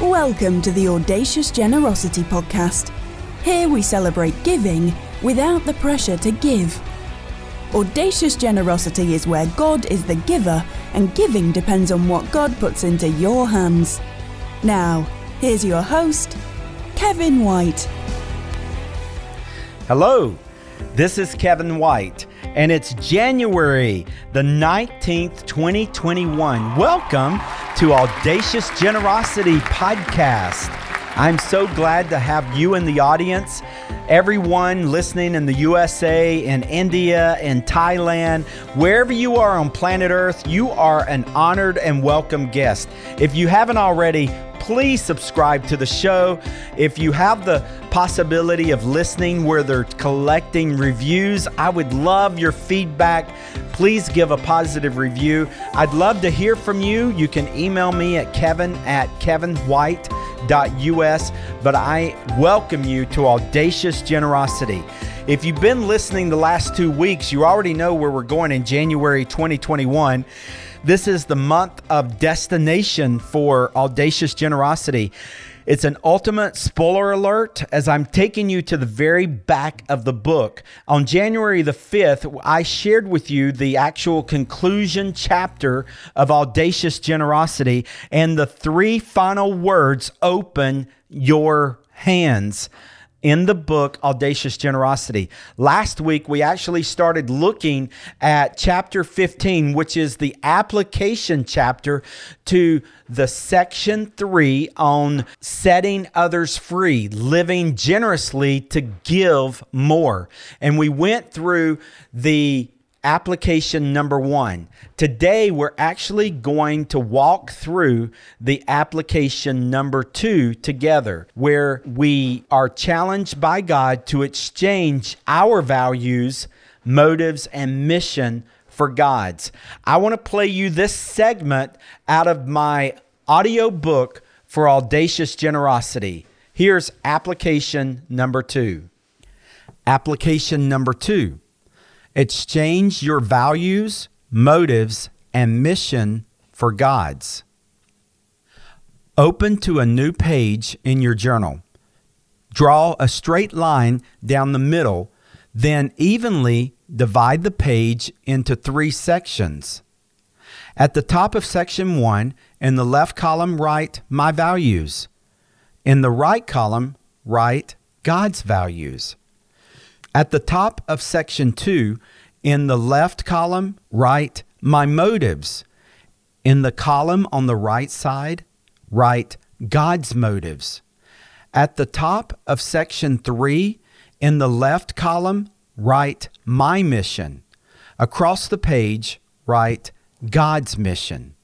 Welcome to the Audacious Generosity Podcast. Here we celebrate giving without the pressure to give. Audacious generosity is where God is the giver and giving depends on what God puts into your hands. Now, here's your host, Kevin White. Hello, this is Kevin White, and it's January the 19th, 2021. Welcome to Audacious Generosity Podcast. I'm so glad to have you in the audience. Everyone listening in the USA, in India, in Thailand, wherever you are on planet Earth, you are an honored and welcome guest. If you haven't already, please subscribe to the show. If you have the possibility of listening where they're collecting reviews, I would love your feedback. Please give a positive review. I'd love to hear from you. You can email me at kevin at kevinwhite.us, but I welcome you to Audacious Generosity. If you've been listening the last two weeks, you already know where we're going in January 2021. This is the month of destination for audacious generosity. It's an ultimate spoiler alert as I'm taking you to the very back of the book. On January the 5th, I shared with you the actual conclusion chapter of Audacious Generosity and the three final words open your hands in the book Audacious Generosity. Last week, we actually started looking at chapter 15, which is the application chapter to the section three on setting others free, living generously to give more. And we went through the application number one. Today, we're actually going to walk through the application number two together, where we are challenged by God to exchange our values, motives, and mission for God's. I want to play you this segment out of my audio book for audacious generosity. Here's application number two. Application number two Exchange your values, motives, and mission for God's. Open to a new page in your journal. Draw a straight line down the middle, then evenly divide the page into three sections. At the top of section one, in the left column, write My Values. In the right column, write God's Values. At the top of section two, in the left column, write my motives. In the column on the right side, write God's motives. At the top of section three, in the left column, write my mission. Across the page, write God's mission.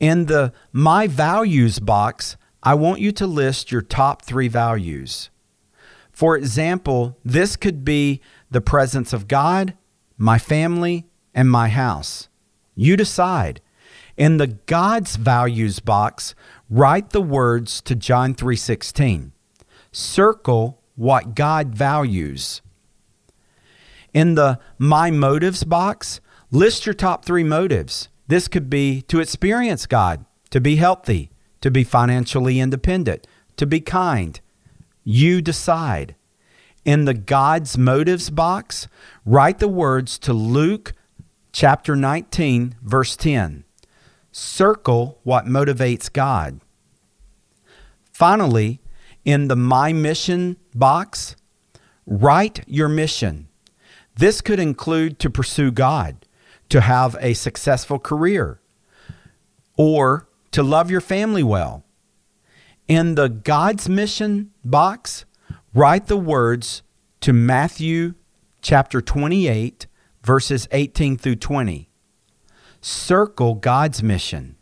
In the My Values box, I want you to list your top three values. For example, this could be the presence of God, my family, and my house. You decide. In the God's values box, write the words to John 3:16. Circle what God values. In the my motives box, list your top 3 motives. This could be to experience God, to be healthy, to be financially independent, to be kind, you decide. In the God's motives box, write the words to Luke chapter 19, verse 10. Circle what motivates God. Finally, in the My Mission box, write your mission. This could include to pursue God, to have a successful career, or to love your family well, in the God's mission box, write the words to Matthew chapter 28, verses 18 through 20. Circle God's mission.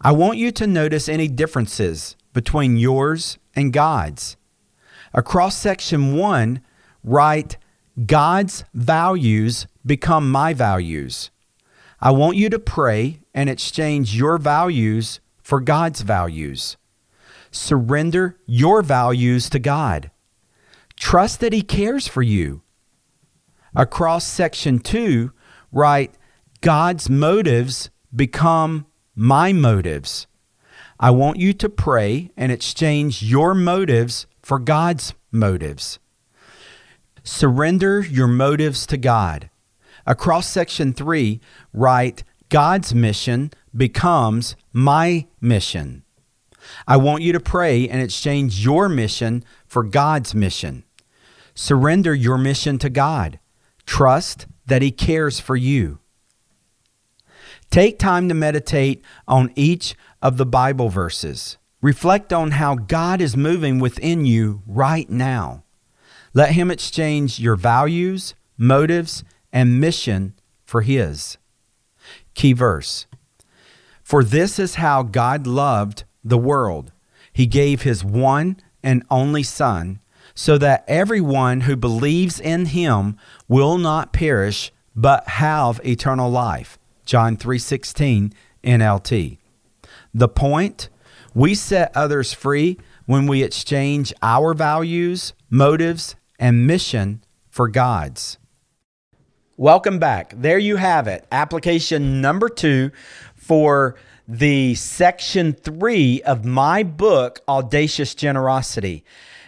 I want you to notice any differences between yours and God's. Across section 1, write God's values become my values. I want you to pray and exchange your values for God's values. Surrender your values to God. Trust that He cares for you. Across section two, write God's motives become my motives. I want you to pray and exchange your motives for God's motives. Surrender your motives to God. Across section 3, write God's mission becomes my mission. I want you to pray and exchange your mission for God's mission. Surrender your mission to God. Trust that He cares for you. Take time to meditate on each of the Bible verses. Reflect on how God is moving within you right now. Let Him exchange your values, motives, and mission for His. Key verse For this is how God loved the world. He gave His one and only Son, so that everyone who believes in Him will not perish, but have eternal life. John 3:16 NLT. The point? We set others free when we exchange our values, motives, and mission for God's. Welcome back. There you have it. Application number two for the section three of my book, Audacious Generosity.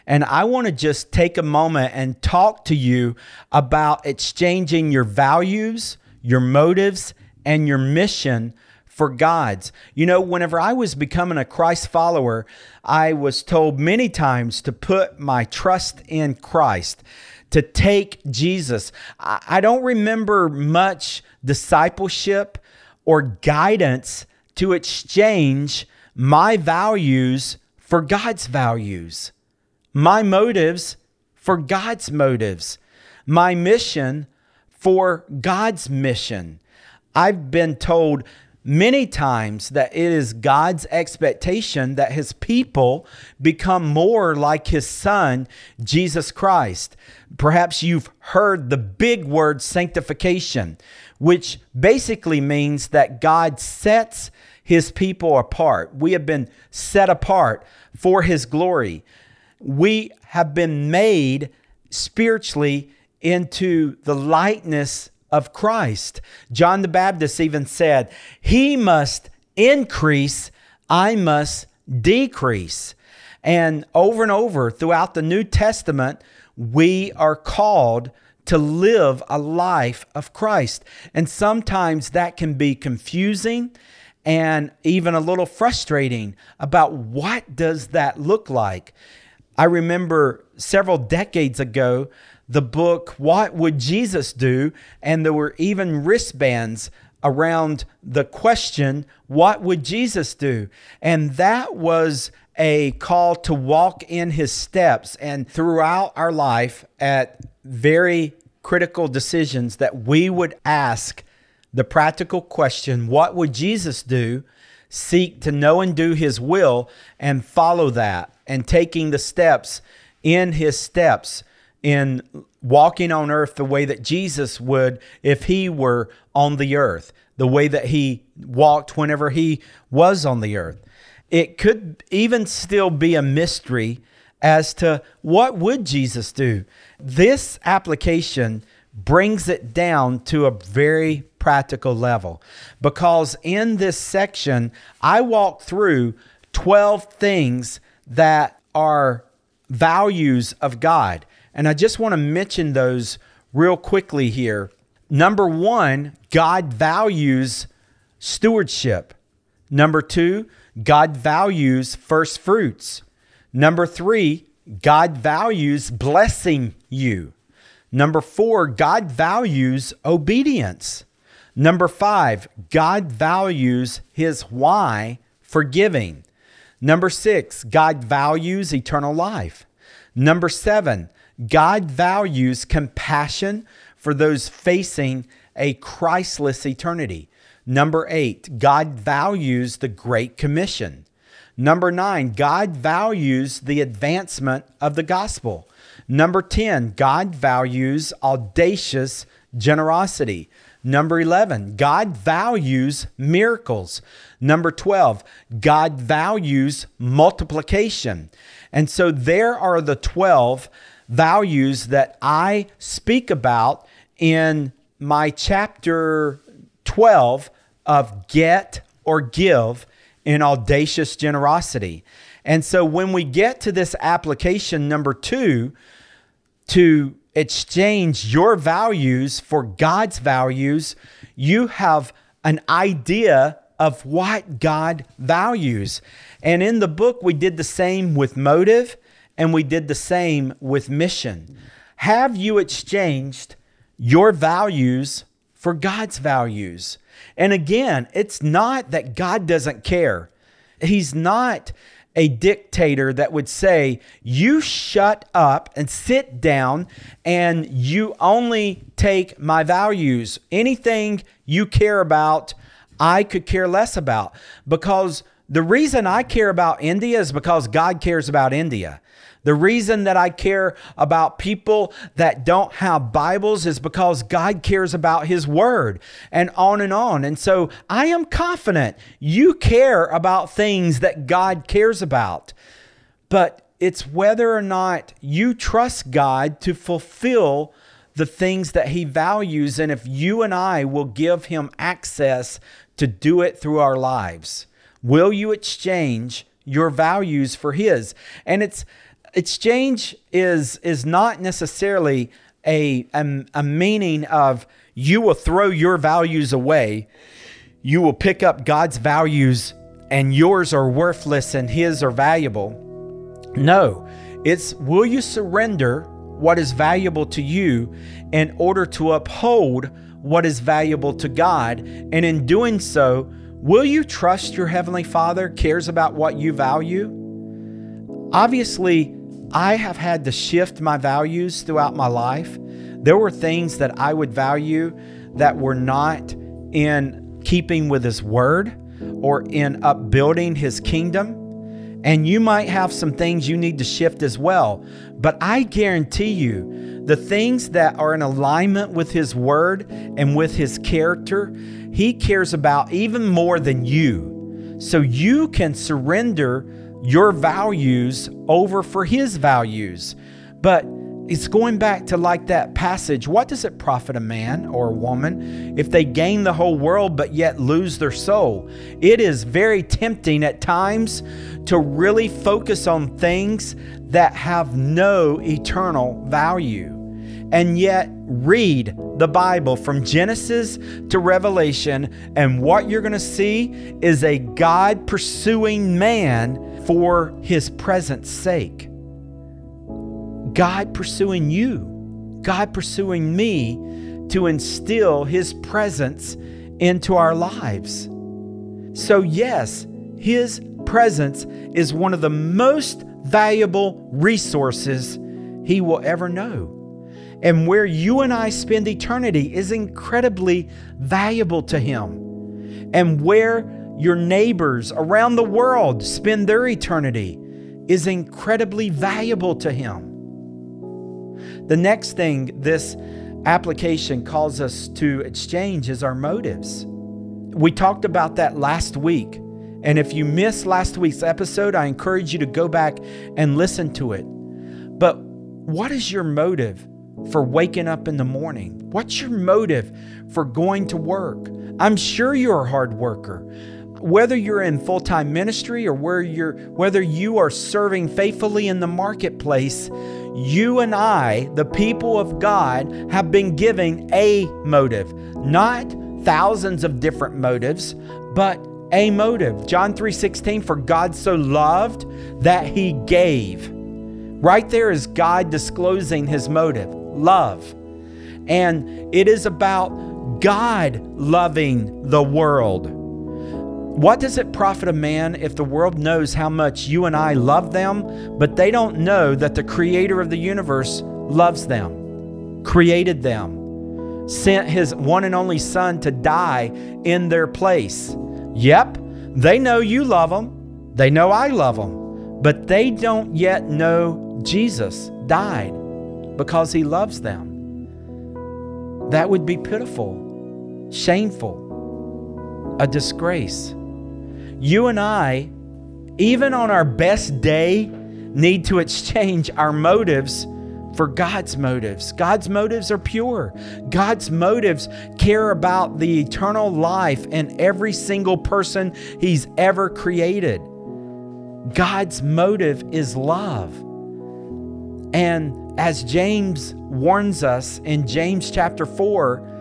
And I want to just take a moment and talk to you about exchanging your values, your motives, and your mission for God's. You know, whenever I was becoming a Christ follower, I was told many times to put my trust in Christ, to take Jesus. I don't remember much discipleship or guidance to exchange my values for God's values, my motives for God's motives, my mission for God's mission. I've been told many times that it is God's expectation that his people become more like his son, Jesus Christ. Perhaps you've heard the big word sanctification, which basically means that God sets his people apart. We have been set apart for his glory. We have been made spiritually into the likeness of Christ. John the Baptist even said, He must increase, I must decrease. And over and over throughout the New Testament, we are called to live a life of Christ. And sometimes that can be confusing and even a little frustrating about what does that look like. I remember several decades ago the book, What Would Jesus Do? And there were even wristbands around the question, What would Jesus do? And that was a call to walk in his steps. And throughout our life, at very critical decisions, that we would ask the practical question, What would Jesus do? Seek to know and do his will and follow that and taking the steps in his steps in walking on earth the way that Jesus would if he were on the earth, the way that he walked whenever he was on the earth. It could even still be a mystery as to what would Jesus do. This application brings it down to a very practical level because in this section I walk through 12 things that are values of God and I just want to mention those real quickly here. Number one, God values stewardship. Number two, God values first fruits. Number three, God values blessing you. Number four, God values obedience. Number five, God values his why for giving. Number six, God values eternal life. Number seven, God values compassion for those facing a Christless eternity. Number eight, God values the Great Commission. Number nine, God values the advancement of the gospel. Number 10, God values audacious generosity. Number 11, God values miracles. Number 12, God values multiplication. And so there are the 12 values that I speak about in my chapter 12 of Get or Give in audacious generosity. And so when we get to this application number two, to exchange your values for God's values, you have an idea of what God values. And in the book, we did the same with motive and we did the same with mission. Have you exchanged your values for God's values? And again, it's not that God doesn't care. He's not a dictator that would say, You shut up and sit down and you only take my values. Anything you care about, I could care less about. Because the reason I care about India is because God cares about India. The reason that I care about people that don't have Bibles is because God cares about His Word and on and on. And so I am confident you care about things that God cares about. But it's whether or not you trust God to fulfill the things that He values and if you and I will give Him access to do it through our lives. Will you exchange your values for His? And it's exchange is is not necessarily a, a, a meaning of you will throw your values away. You will pick up God's values and yours are worthless and his are valuable. No, it's will you surrender what is valuable to you in order to uphold what is valuable to God? And in doing so, will you trust your Heavenly Father cares about what you value? Obviously, I have had to shift my values throughout my life. There were things that I would value that were not in keeping with His Word or in upbuilding His kingdom. And you might have some things you need to shift as well. But I guarantee you, the things that are in alignment with His Word and with His character, He cares about even more than you. So you can surrender your values over for his values. But it's going back to like that passage what does it profit a man or a woman if they gain the whole world but yet lose their soul? It is very tempting at times to really focus on things that have no eternal value. And yet, read the Bible from Genesis to Revelation, and what you're going to see is a God pursuing man for his presence sake. God pursuing you, God pursuing me to instill his presence into our lives. So, yes, his presence is one of the most valuable resources he will ever know. And where you and I spend eternity is incredibly valuable to him. And where your neighbors around the world spend their eternity is incredibly valuable to Him. The next thing this application calls us to exchange is our motives. We talked about that last week. And if you missed last week's episode, I encourage you to go back and listen to it. But what is your motive for waking up in the morning? What's your motive for going to work? I'm sure you're a hard worker whether you're in full-time ministry or where you're whether you are serving faithfully in the marketplace, you and I, the people of God, have been given a motive, not thousands of different motives, but a motive. John 3:16 for God so loved that he gave. Right there is God disclosing his motive, love. And it is about God loving the world. What does it profit a man if the world knows how much you and I love them, but they don't know that the creator of the universe loves them, created them, sent his one and only son to die in their place? Yep, they know you love them, they know I love them, but they don't yet know Jesus died because he loves them. That would be pitiful, shameful, a disgrace. You and I, even on our best day, need to exchange our motives for God's motives. God's motives are pure. God's motives care about the eternal life in every single person He's ever created. God's motive is love. And as James warns us in James chapter 4,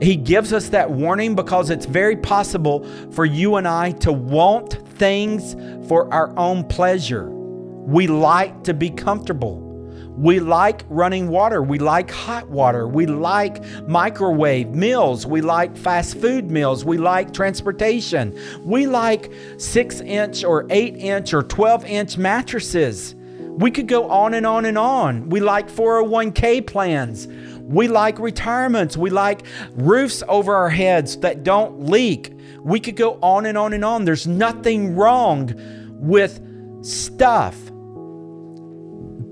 he gives us that warning because it's very possible for you and I to want things for our own pleasure. We like to be comfortable. We like running water. We like hot water. We like microwave meals. We like fast food meals. We like transportation. We like six inch or eight inch or 12 inch mattresses. We could go on and on and on. We like 401k plans. We like retirements. We like roofs over our heads that don't leak. We could go on and on and on. There's nothing wrong with stuff.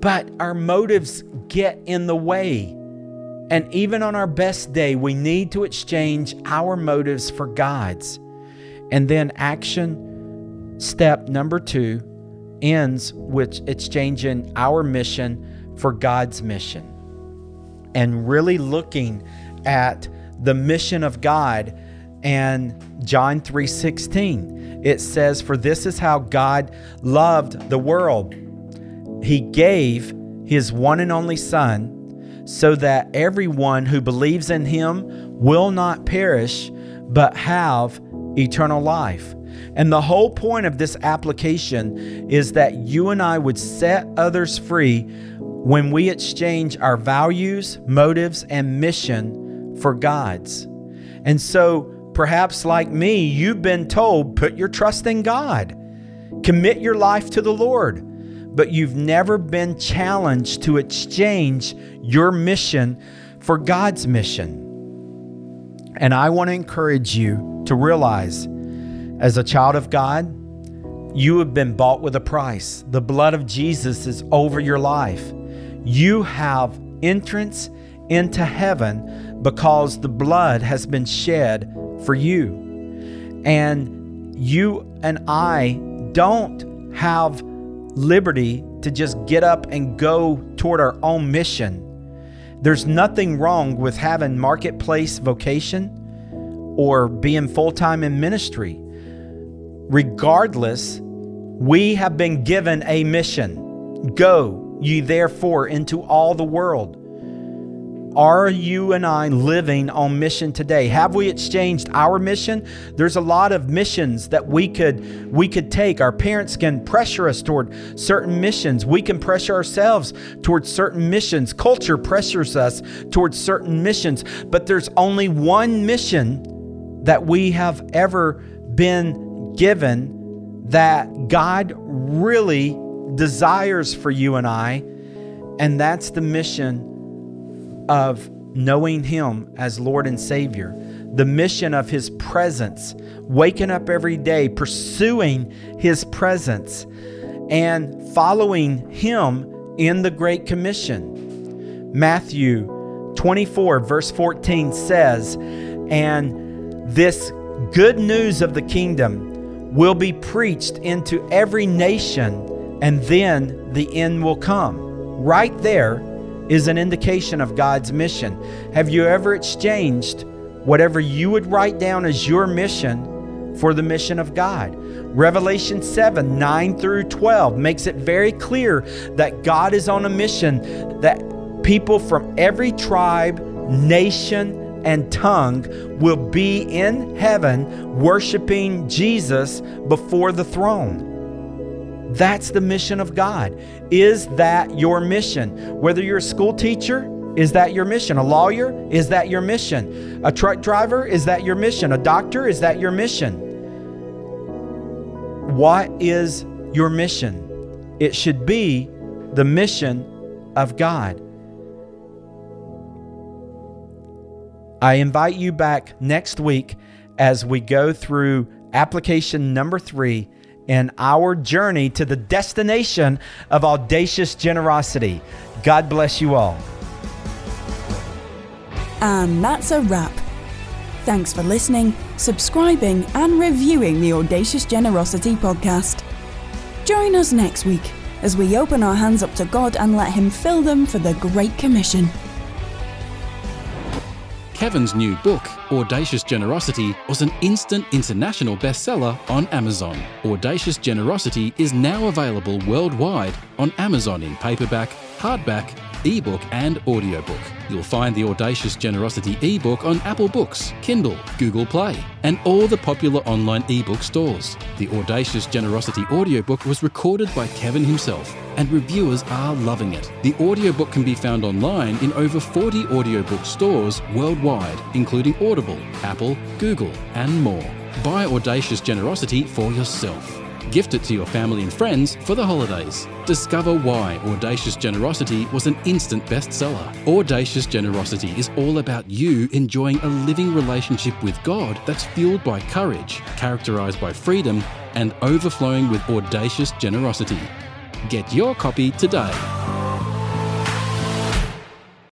But our motives get in the way. And even on our best day, we need to exchange our motives for God's. And then action step number two ends with exchanging our mission for God's mission and really looking at the mission of God and John 3:16 it says for this is how God loved the world. He gave his one and only son so that everyone who believes in him will not perish but have eternal life. And the whole point of this application is that you and I would set others free when we exchange our values, motives, and mission for God's. And so, perhaps like me, you've been told, put your trust in God, commit your life to the Lord, but you've never been challenged to exchange your mission for God's mission. And I want to encourage you to realize as a child of God, you have been bought with a price. The blood of Jesus is over your life. You have entrance into heaven because the blood has been shed for you. And you and I don't have liberty to just get up and go toward our own mission. There's nothing wrong with having marketplace vocation or being full time in ministry regardless, we have been given a mission. Go ye therefore into all the world. Are you and I living on mission today? Have we exchanged our mission? There's a lot of missions that we could we could take. Our parents can pressure us toward certain missions. We can pressure ourselves towards certain missions. Culture pressures us towards certain missions, but there's only one mission that we have ever been given that God really desires for you and I, and that's the mission of knowing Him as Lord and Savior, the mission of His presence, waking up every day, pursuing His presence, and following Him in the Great Commission. Matthew 24, verse 14 says, And this good news of the kingdom will be preached into every nation, and then the end will come. Right there is an indication of God's mission. Have you ever exchanged whatever you would write down as your mission for the mission of God? Revelation 7 9 through 12 makes it very clear that God is on a mission that people from every tribe, nation, and tongue will be in heaven worshiping Jesus before the throne. That's the mission of God. Is that your mission? Whether you're a school teacher, is that your mission? A lawyer, is that your mission? A truck driver, is that your mission? A doctor, is that your mission? What is your mission? It should be the mission of God. I invite you back next week as we go through application number three in our journey to the destination of audacious generosity. God bless you all. And that's a wrap. Thanks for listening, subscribing, and reviewing the Audacious Generosity podcast. Join us next week as we open our hands up to God and let Him fill them for the Great Commission. Kevin's new book, Audacious Generosity, was an instant international bestseller on Amazon. Audacious Generosity is now available worldwide on Amazon in paperback, hardback, ebook, and audiobook. You'll find the Audacious Generosity ebook on Apple Books, Kindle, Google Play, and all the popular online ebook stores. The Audacious Generosity audiobook was recorded by Kevin himself, and reviewers are loving it. The audiobook can be found online in over 40 audiobook stores worldwide, including Audible, Apple, Google, and more. Buy Audacious Generosity for yourself. Gift it to your family and friends for the holidays. Discover why Audacious Generosity was an instant bestseller. Audacious Generosity is all about you enjoying a living relationship with God that's fueled by courage, characterized by freedom, and overflowing with audacious generosity. Get your copy today.